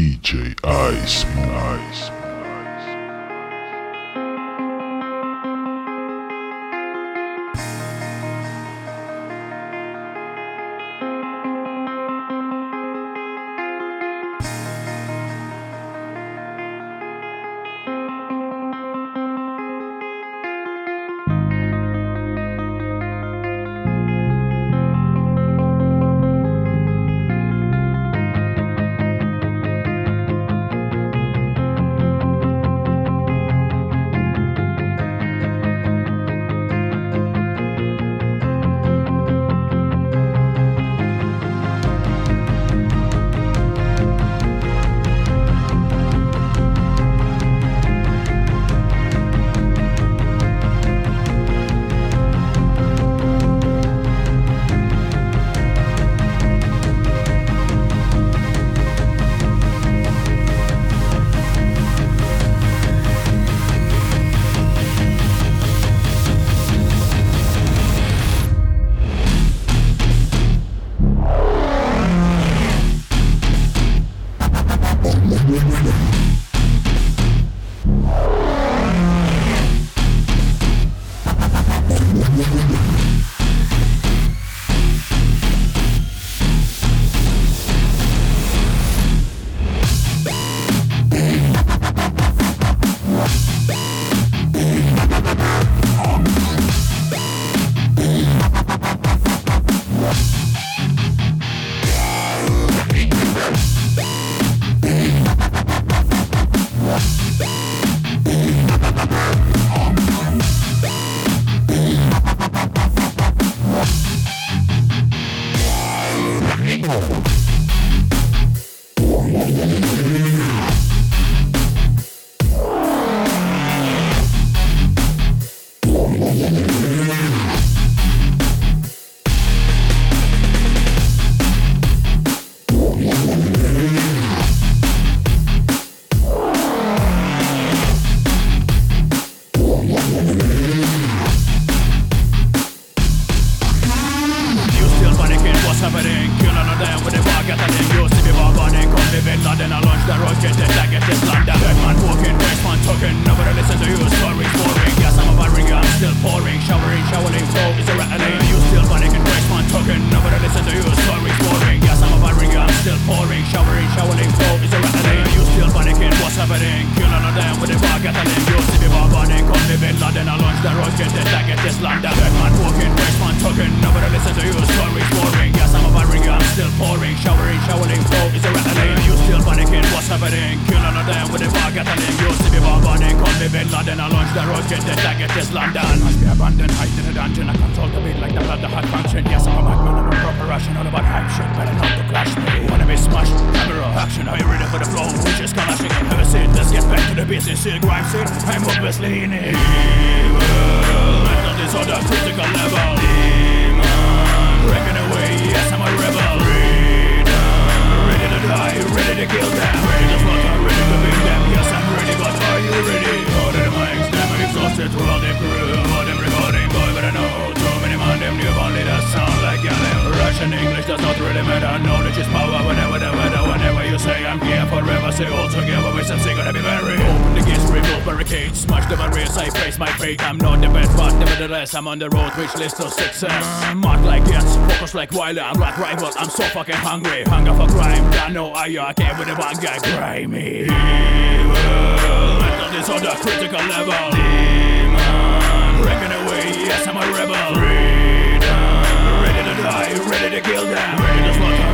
DJ Ice Ice. Burning, come live in London I launch the rocket, then I get this London. Must be abandoned, hide in a dungeon I control the beat like the blood, the heart function. Yes, I'm a madman, I'm a proper Russian All about hype shit, better not to clash me. Wanna be smashed, camera, action. Are you ready for the flow? Which is clashing have a seat. Let's get back to the business, see the grime scene I'm obviously in it. Evil, mental disorder, critical level. Demon, breaking away, yes, I'm a rebel. Freedom, ready to die, ready to kill them. Ready to slaughter, ready to beat them. Yes, I'm through all the crew All them recording, boy, but I know Too many man, them new only that sound like yelling Russian English does not really matter. Knowledge is power, whenever the weather Whenever you say I'm here forever. Say all together, we say gonna be very Open. The gates, rebuild barricades Smash the barriers, I face my fate I'm not the best, but nevertheless I'm on the road which leads to success. Mark like yes, focus like Wilder. I'm like rival, I'm so fucking hungry. Hunger for crime, I know I I came with a one guy grimy Evil, mental disorder, critical level. Demon, breaking away, yes I'm a rebel. Freedom, ready to die, ready to kill them. Ready to slaughter,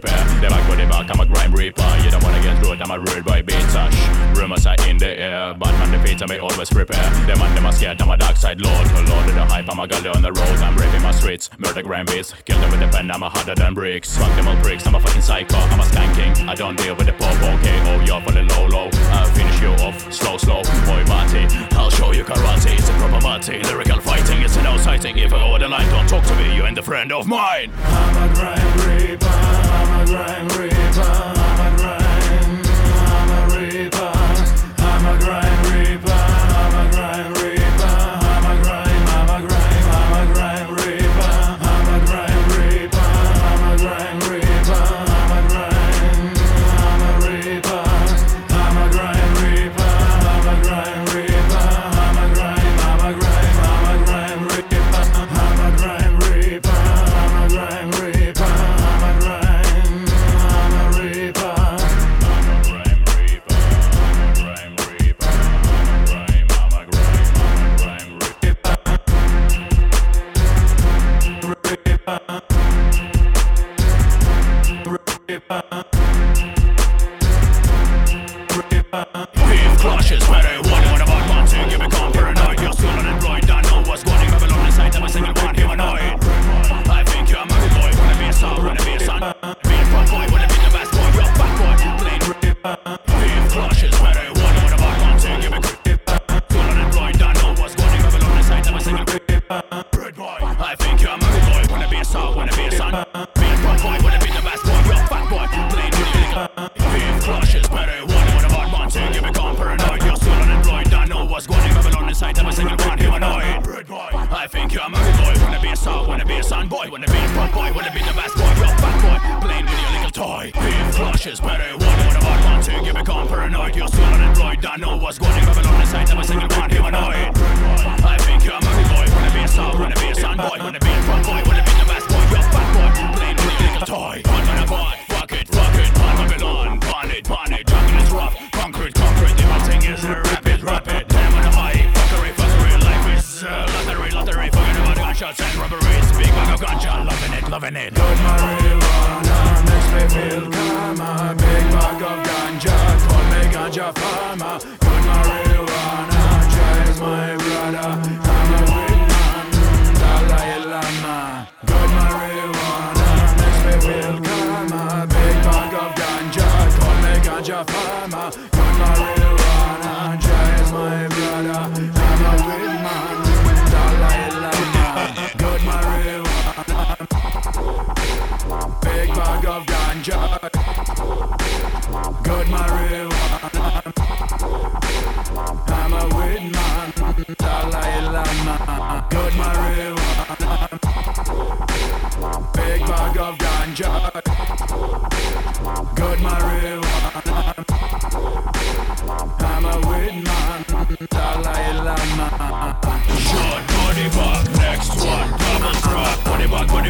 prepare. The back with the back, I'm a grime reaper. You don't wanna get rude, I'm a rude boy beat touch. Rumors are in the air, but man defeats me always prepare. The man them are scared, I'm a dark side lord. Lord of the hype, I'm a gully on the road. I'm raping my streets, murder grime beats. Kill them with the pen, I'm a harder than bricks. Fuck them all pricks, I'm a fucking psycho. I'm a skanking, I don't deal with the pop, okay. Oh, you're for the low low. I'll finish you off, slow slow. Boy, party, I'll show you karate. It's a proper party, lyrical fighting. It's a no sighting. If I go the line, don't talk to me. You ain't a friend of mine. I'm a grime be rang, rang, return.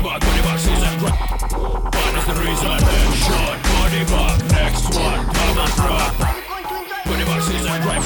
Bag, body bag, season drop. What is the reason?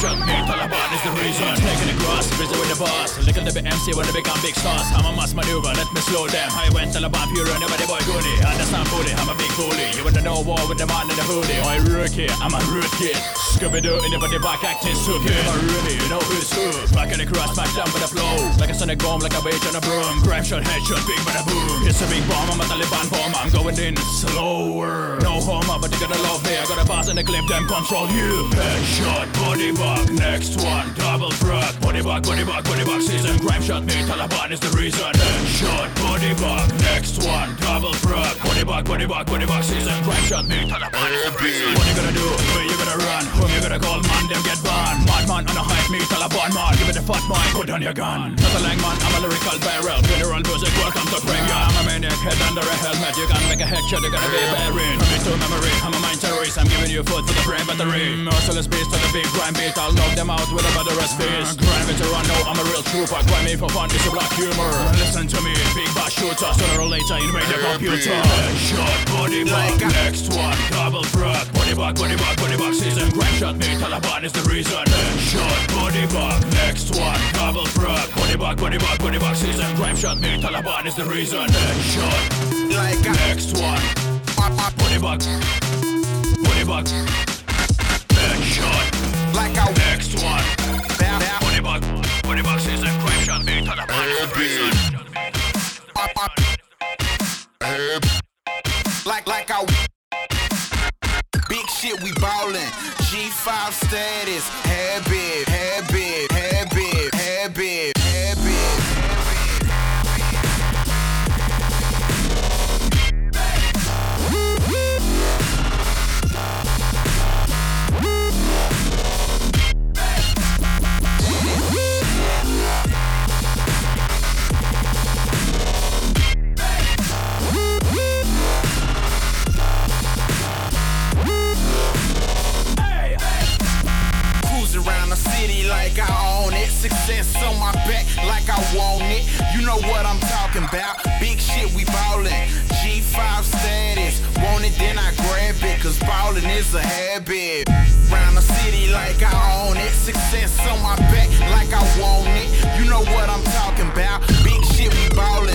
Drive me, Taliban is the reason. Taking cross, busy with the boss. Little to be MC they become big stars. I'm a mass maneuver, let me slow them. I went Taliban pure, nobody boy goody. Understand fully, I'm a big bully. You wanna know war with the man in the hoodie. I rookie, I'm a root kid. Scooby Doo in the body back acting stupid. I'm a really, you know who's who. Back in the cross, back down with the flow. Like a sonic bomb, like a wage on a broom. Grab shot, headshot, big bada boom. It's a big bomb, I'm a Taliban bomb. I'm going in slower. No homo, but you gotta love me. I got a boss in the clip, them control you. Headshot, body bag, next one, double frog. Body bag, body bag, body bag, season. Crime shot, me, Taliban is the reason. Headshot, body bag, next one, double frog. Body bag, body bag, body bag, season. Crime shot, me, Taliban is the reason. What you gonna do? Where you gonna run? Whom you gonna call? Man, them get banned. Madman on a hype, me, Taliban man. Give it a fat man, put down your gun. Not a lang man, I'm a lyrical barrel. Funeral music, welcome to premium. I'm a maniac, head under a helmet. You gotta make a headshot, you gotta be buried. Commit to memory, I'm a mind terrorist. I'm giving you food for the brain battery. Mm, merciless beast to the big crime beat. I'll knock them out with a murderous fist. Crime veteran, no, I'm a real trooper. Me for fun, it's a black humor. Listen to me, big bass shooter. Sooner or later, invade the computer. Shot, body bag, next one, double frog. Body bag, body bag, body bag, season. Crime shot me, Taliban is the reason. Shot, body bag, next one, double frog. Body bag, body bag, body bag, season. Crime shot me, Taliban is the reason. Shot, Like next one, body bag, body bag. Like a next one. Body bag, body bag, season. Crime shot me, Taliban is the reason. like like a big shit we ballin'. G5 status, habit, habit, habit, habit. Around the city like I own it. Success on my back like I want it. You know what I'm talking about. Big shit, we ballin'. G5 status. Want it, then I grab it. Cause ballin' is a habit. Round the city like I own it. Success on my back like I want it. You know what I'm talking about. Big shit, we ballin'.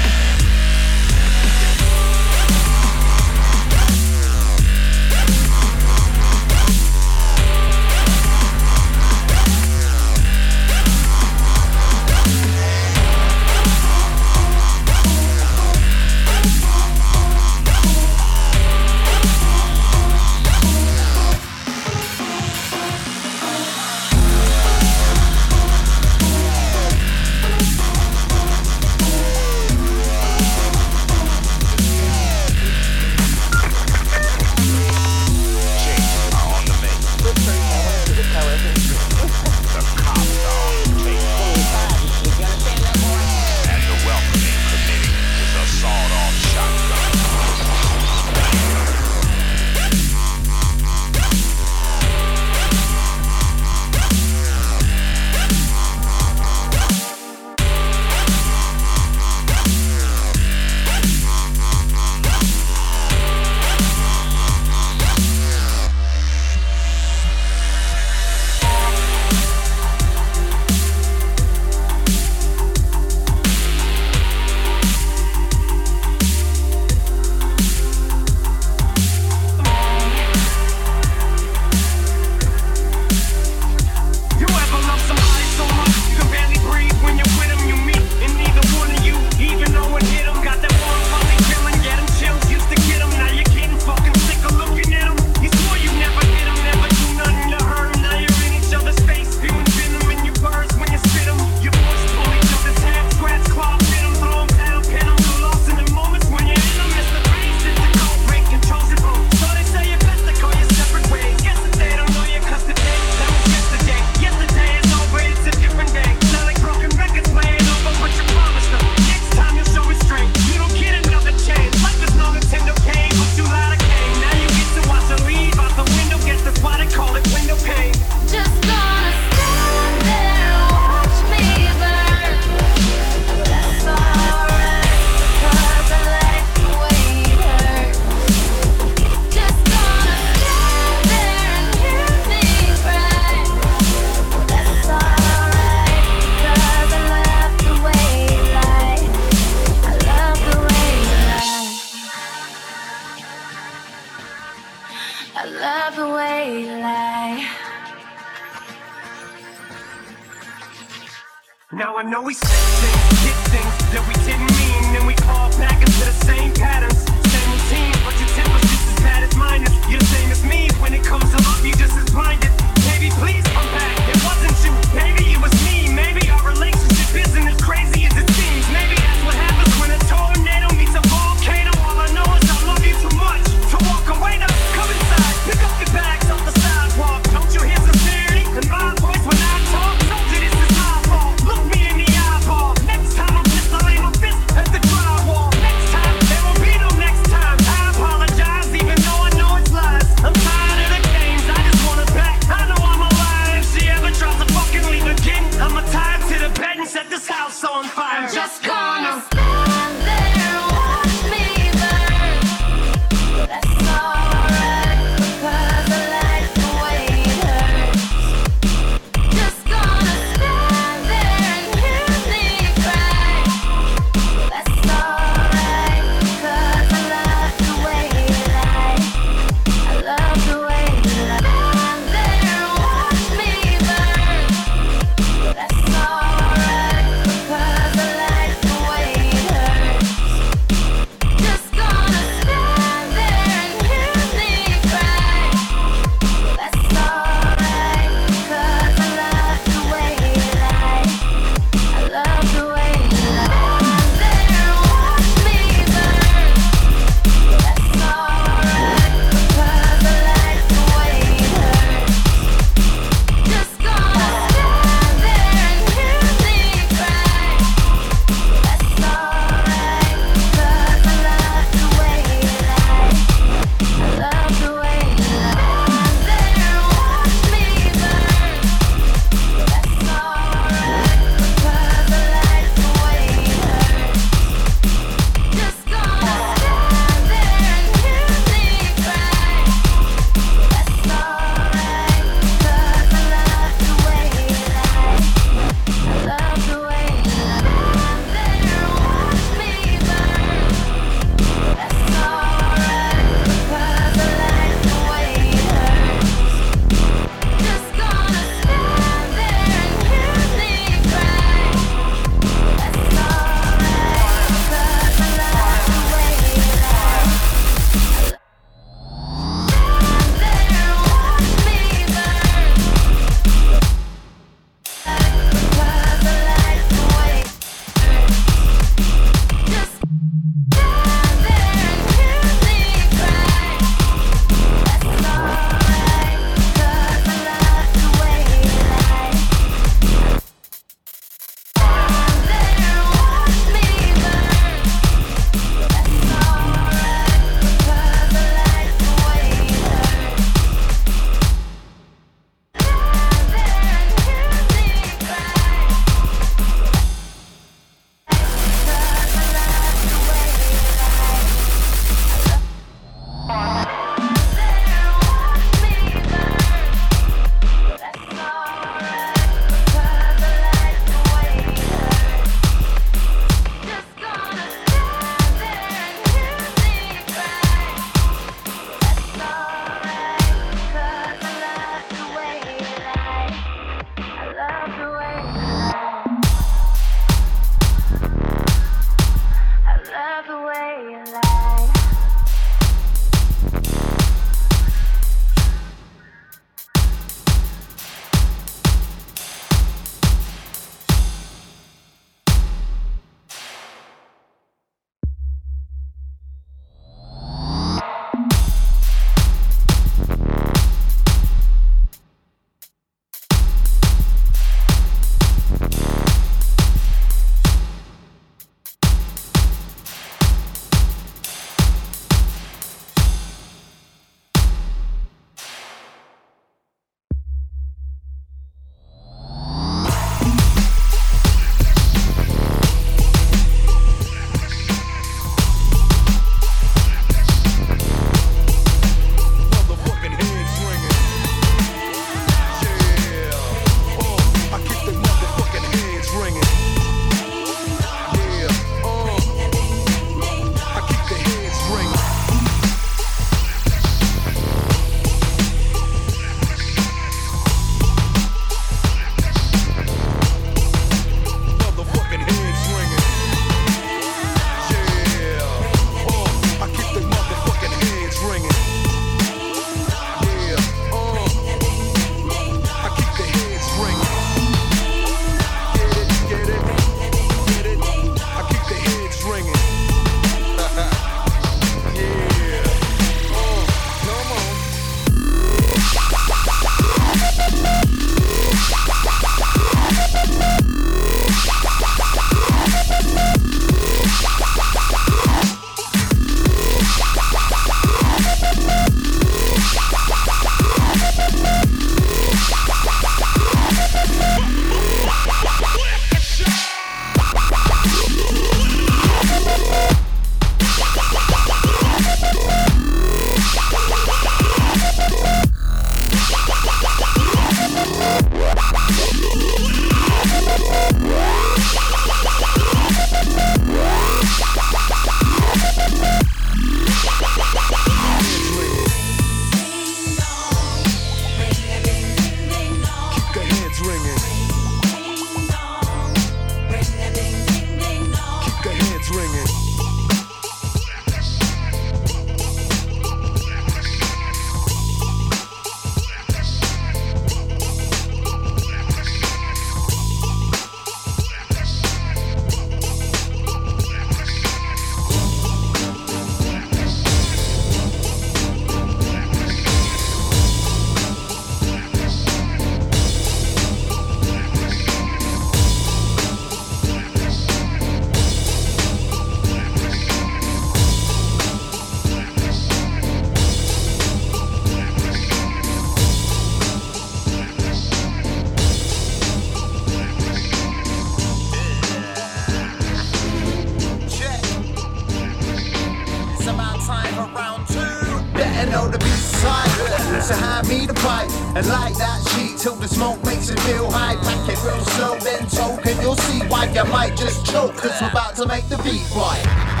Real slow, then choke, and you'll see why you might just choke. Cause we're about to make the beat right.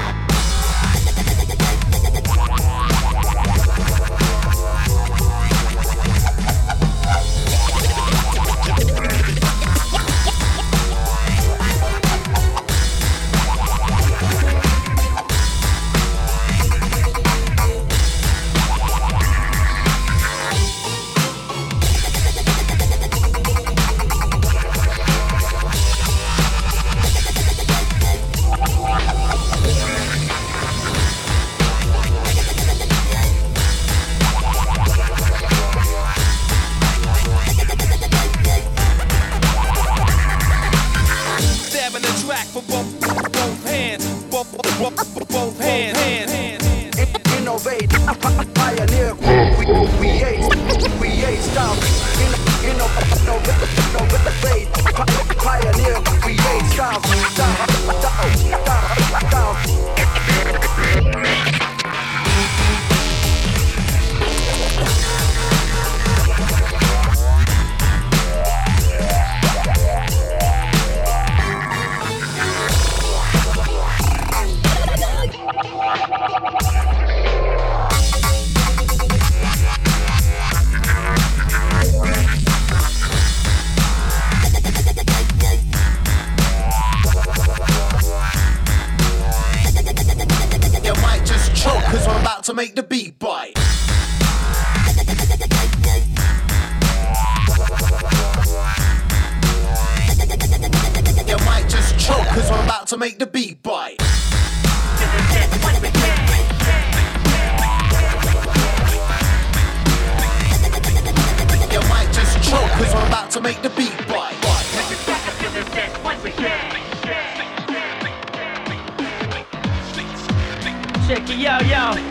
about to make the beat bite. You might just choke cause we're about to make the beat bite. You might just choke cause we're about to make the beat bite. Check it out, yo.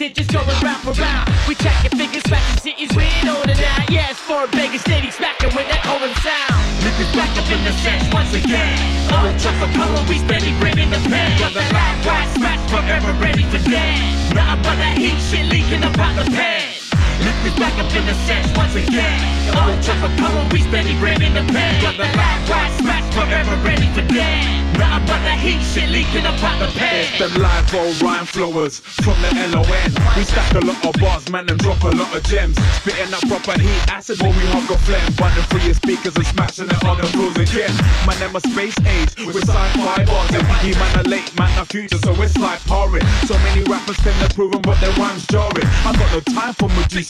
digits going round for round. We tracking figures, smacking cities, we ain't on it now. Yeah, it's for a cities, city, smacking with that Owen sound. Niggas back up in the sets once again. Oh, just chocolate color, we steady bringing the pen. Got the live wide smash forever ready for dance. Nothing but that heat shit leaking about the pan. Lift me back up in the set once again. All it took a power we steady ran the pen. Got the live wide smash forever ready for dead. Now I'm the heat shit leaking up out the pen. It's them live old rhyme flowers from the LON. We stack a lot of bars, man, and drop a lot of gems. Spitting up proper heat, acid when we hog a phlegm. Running through your speakers and smashing it on the rules again. Man, I'm a space age we're sci-fi bars. And he man a late man a future, so it's like pouring. So many rappers tend to prove but their rhymes jarring. I got no time for majesty.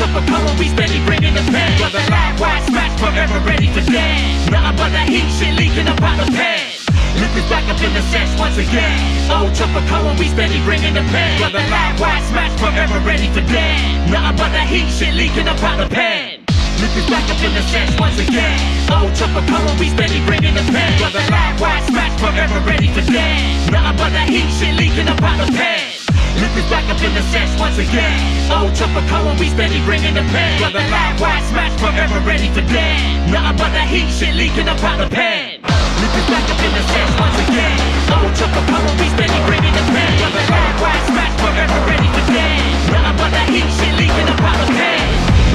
chopper color, we steady bringing the pen. Brother live, white smash, forever ready for dance. Nothing but that heat shit leaking up out the pen. Is back up in the sense once again. Old chopper color, we steady bringing the pen. Brother live, white smash, forever ready for dance. Nothing but that heat shit leaking up out the pen. Is back up in the sense once again. Old chopper color, we steady bringing the pen. Brother live, white smash, forever ready for dance. Nothing but that heat shit leaking up out the pen. Lift is back up in the sesh once again. Old Tropicana, we steady bringing the pain. Got the live wire smash forever ready for dead. Nothing but the heat, shit leaking up out the pen. Lift is back up in the sesh once again. Old Tropicana, we steady bringing the pain. Got the live wire smash forever ready for dead. Nothing but the heat, shit leaking up out the pen.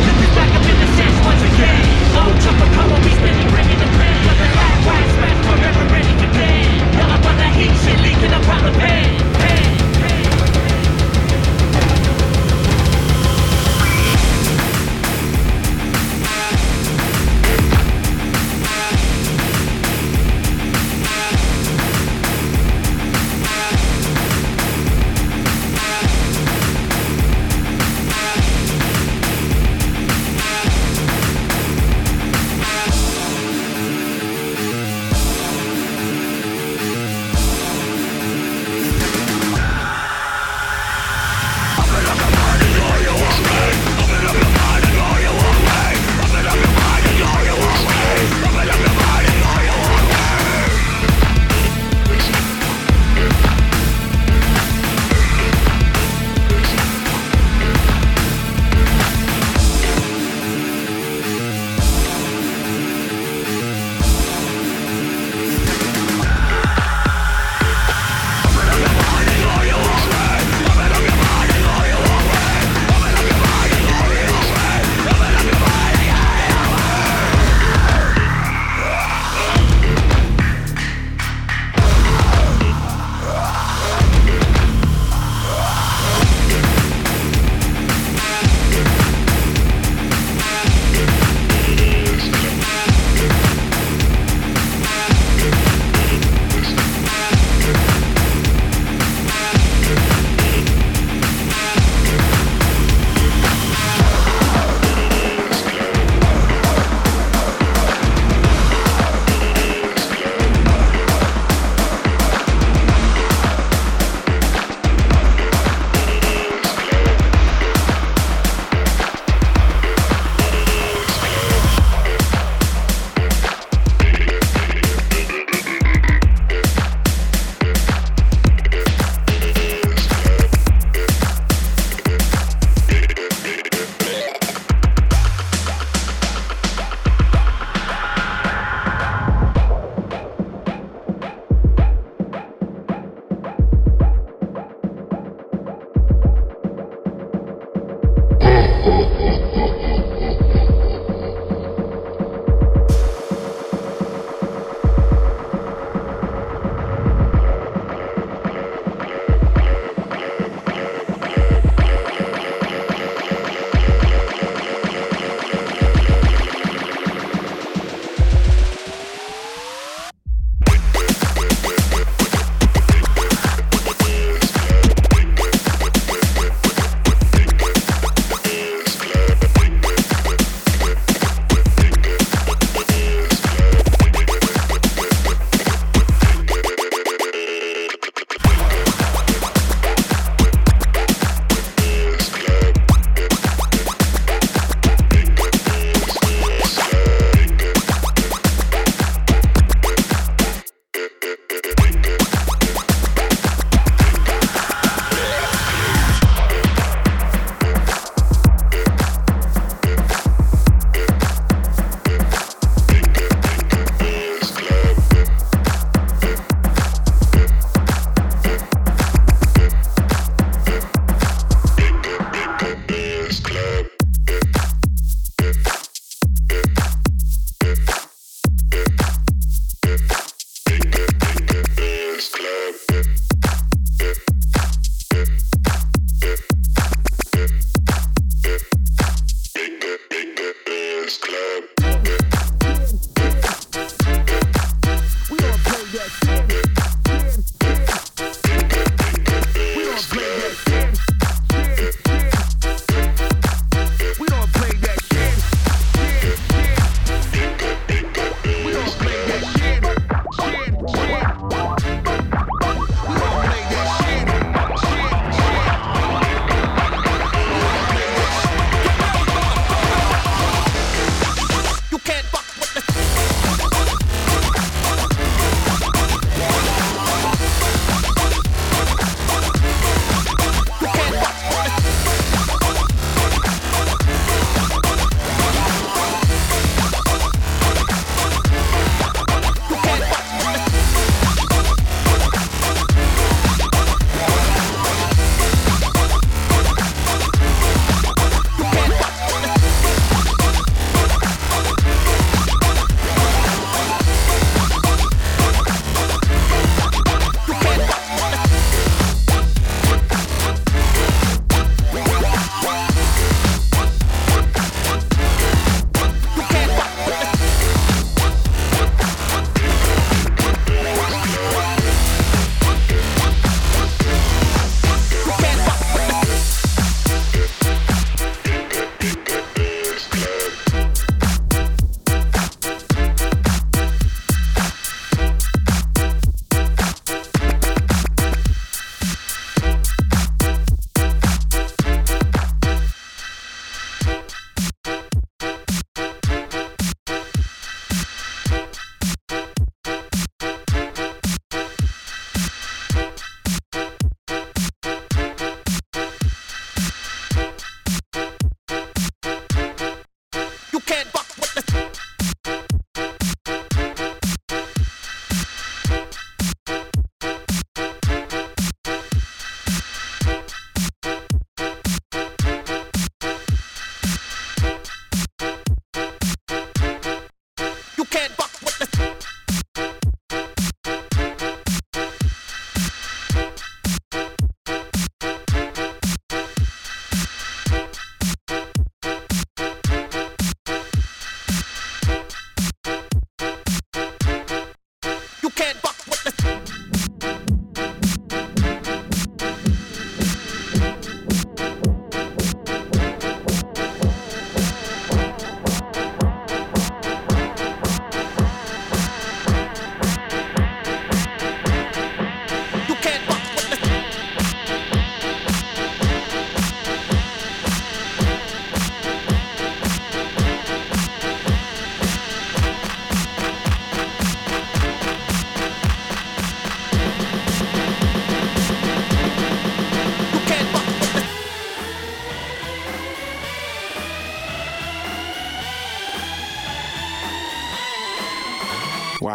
Lift back up in the sesh once again. Old Tropicana, we steady bringing the pain. Got the live wide smash forever ready for dance. Nothing but the heat, shit leaking up out the pan.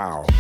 Wow.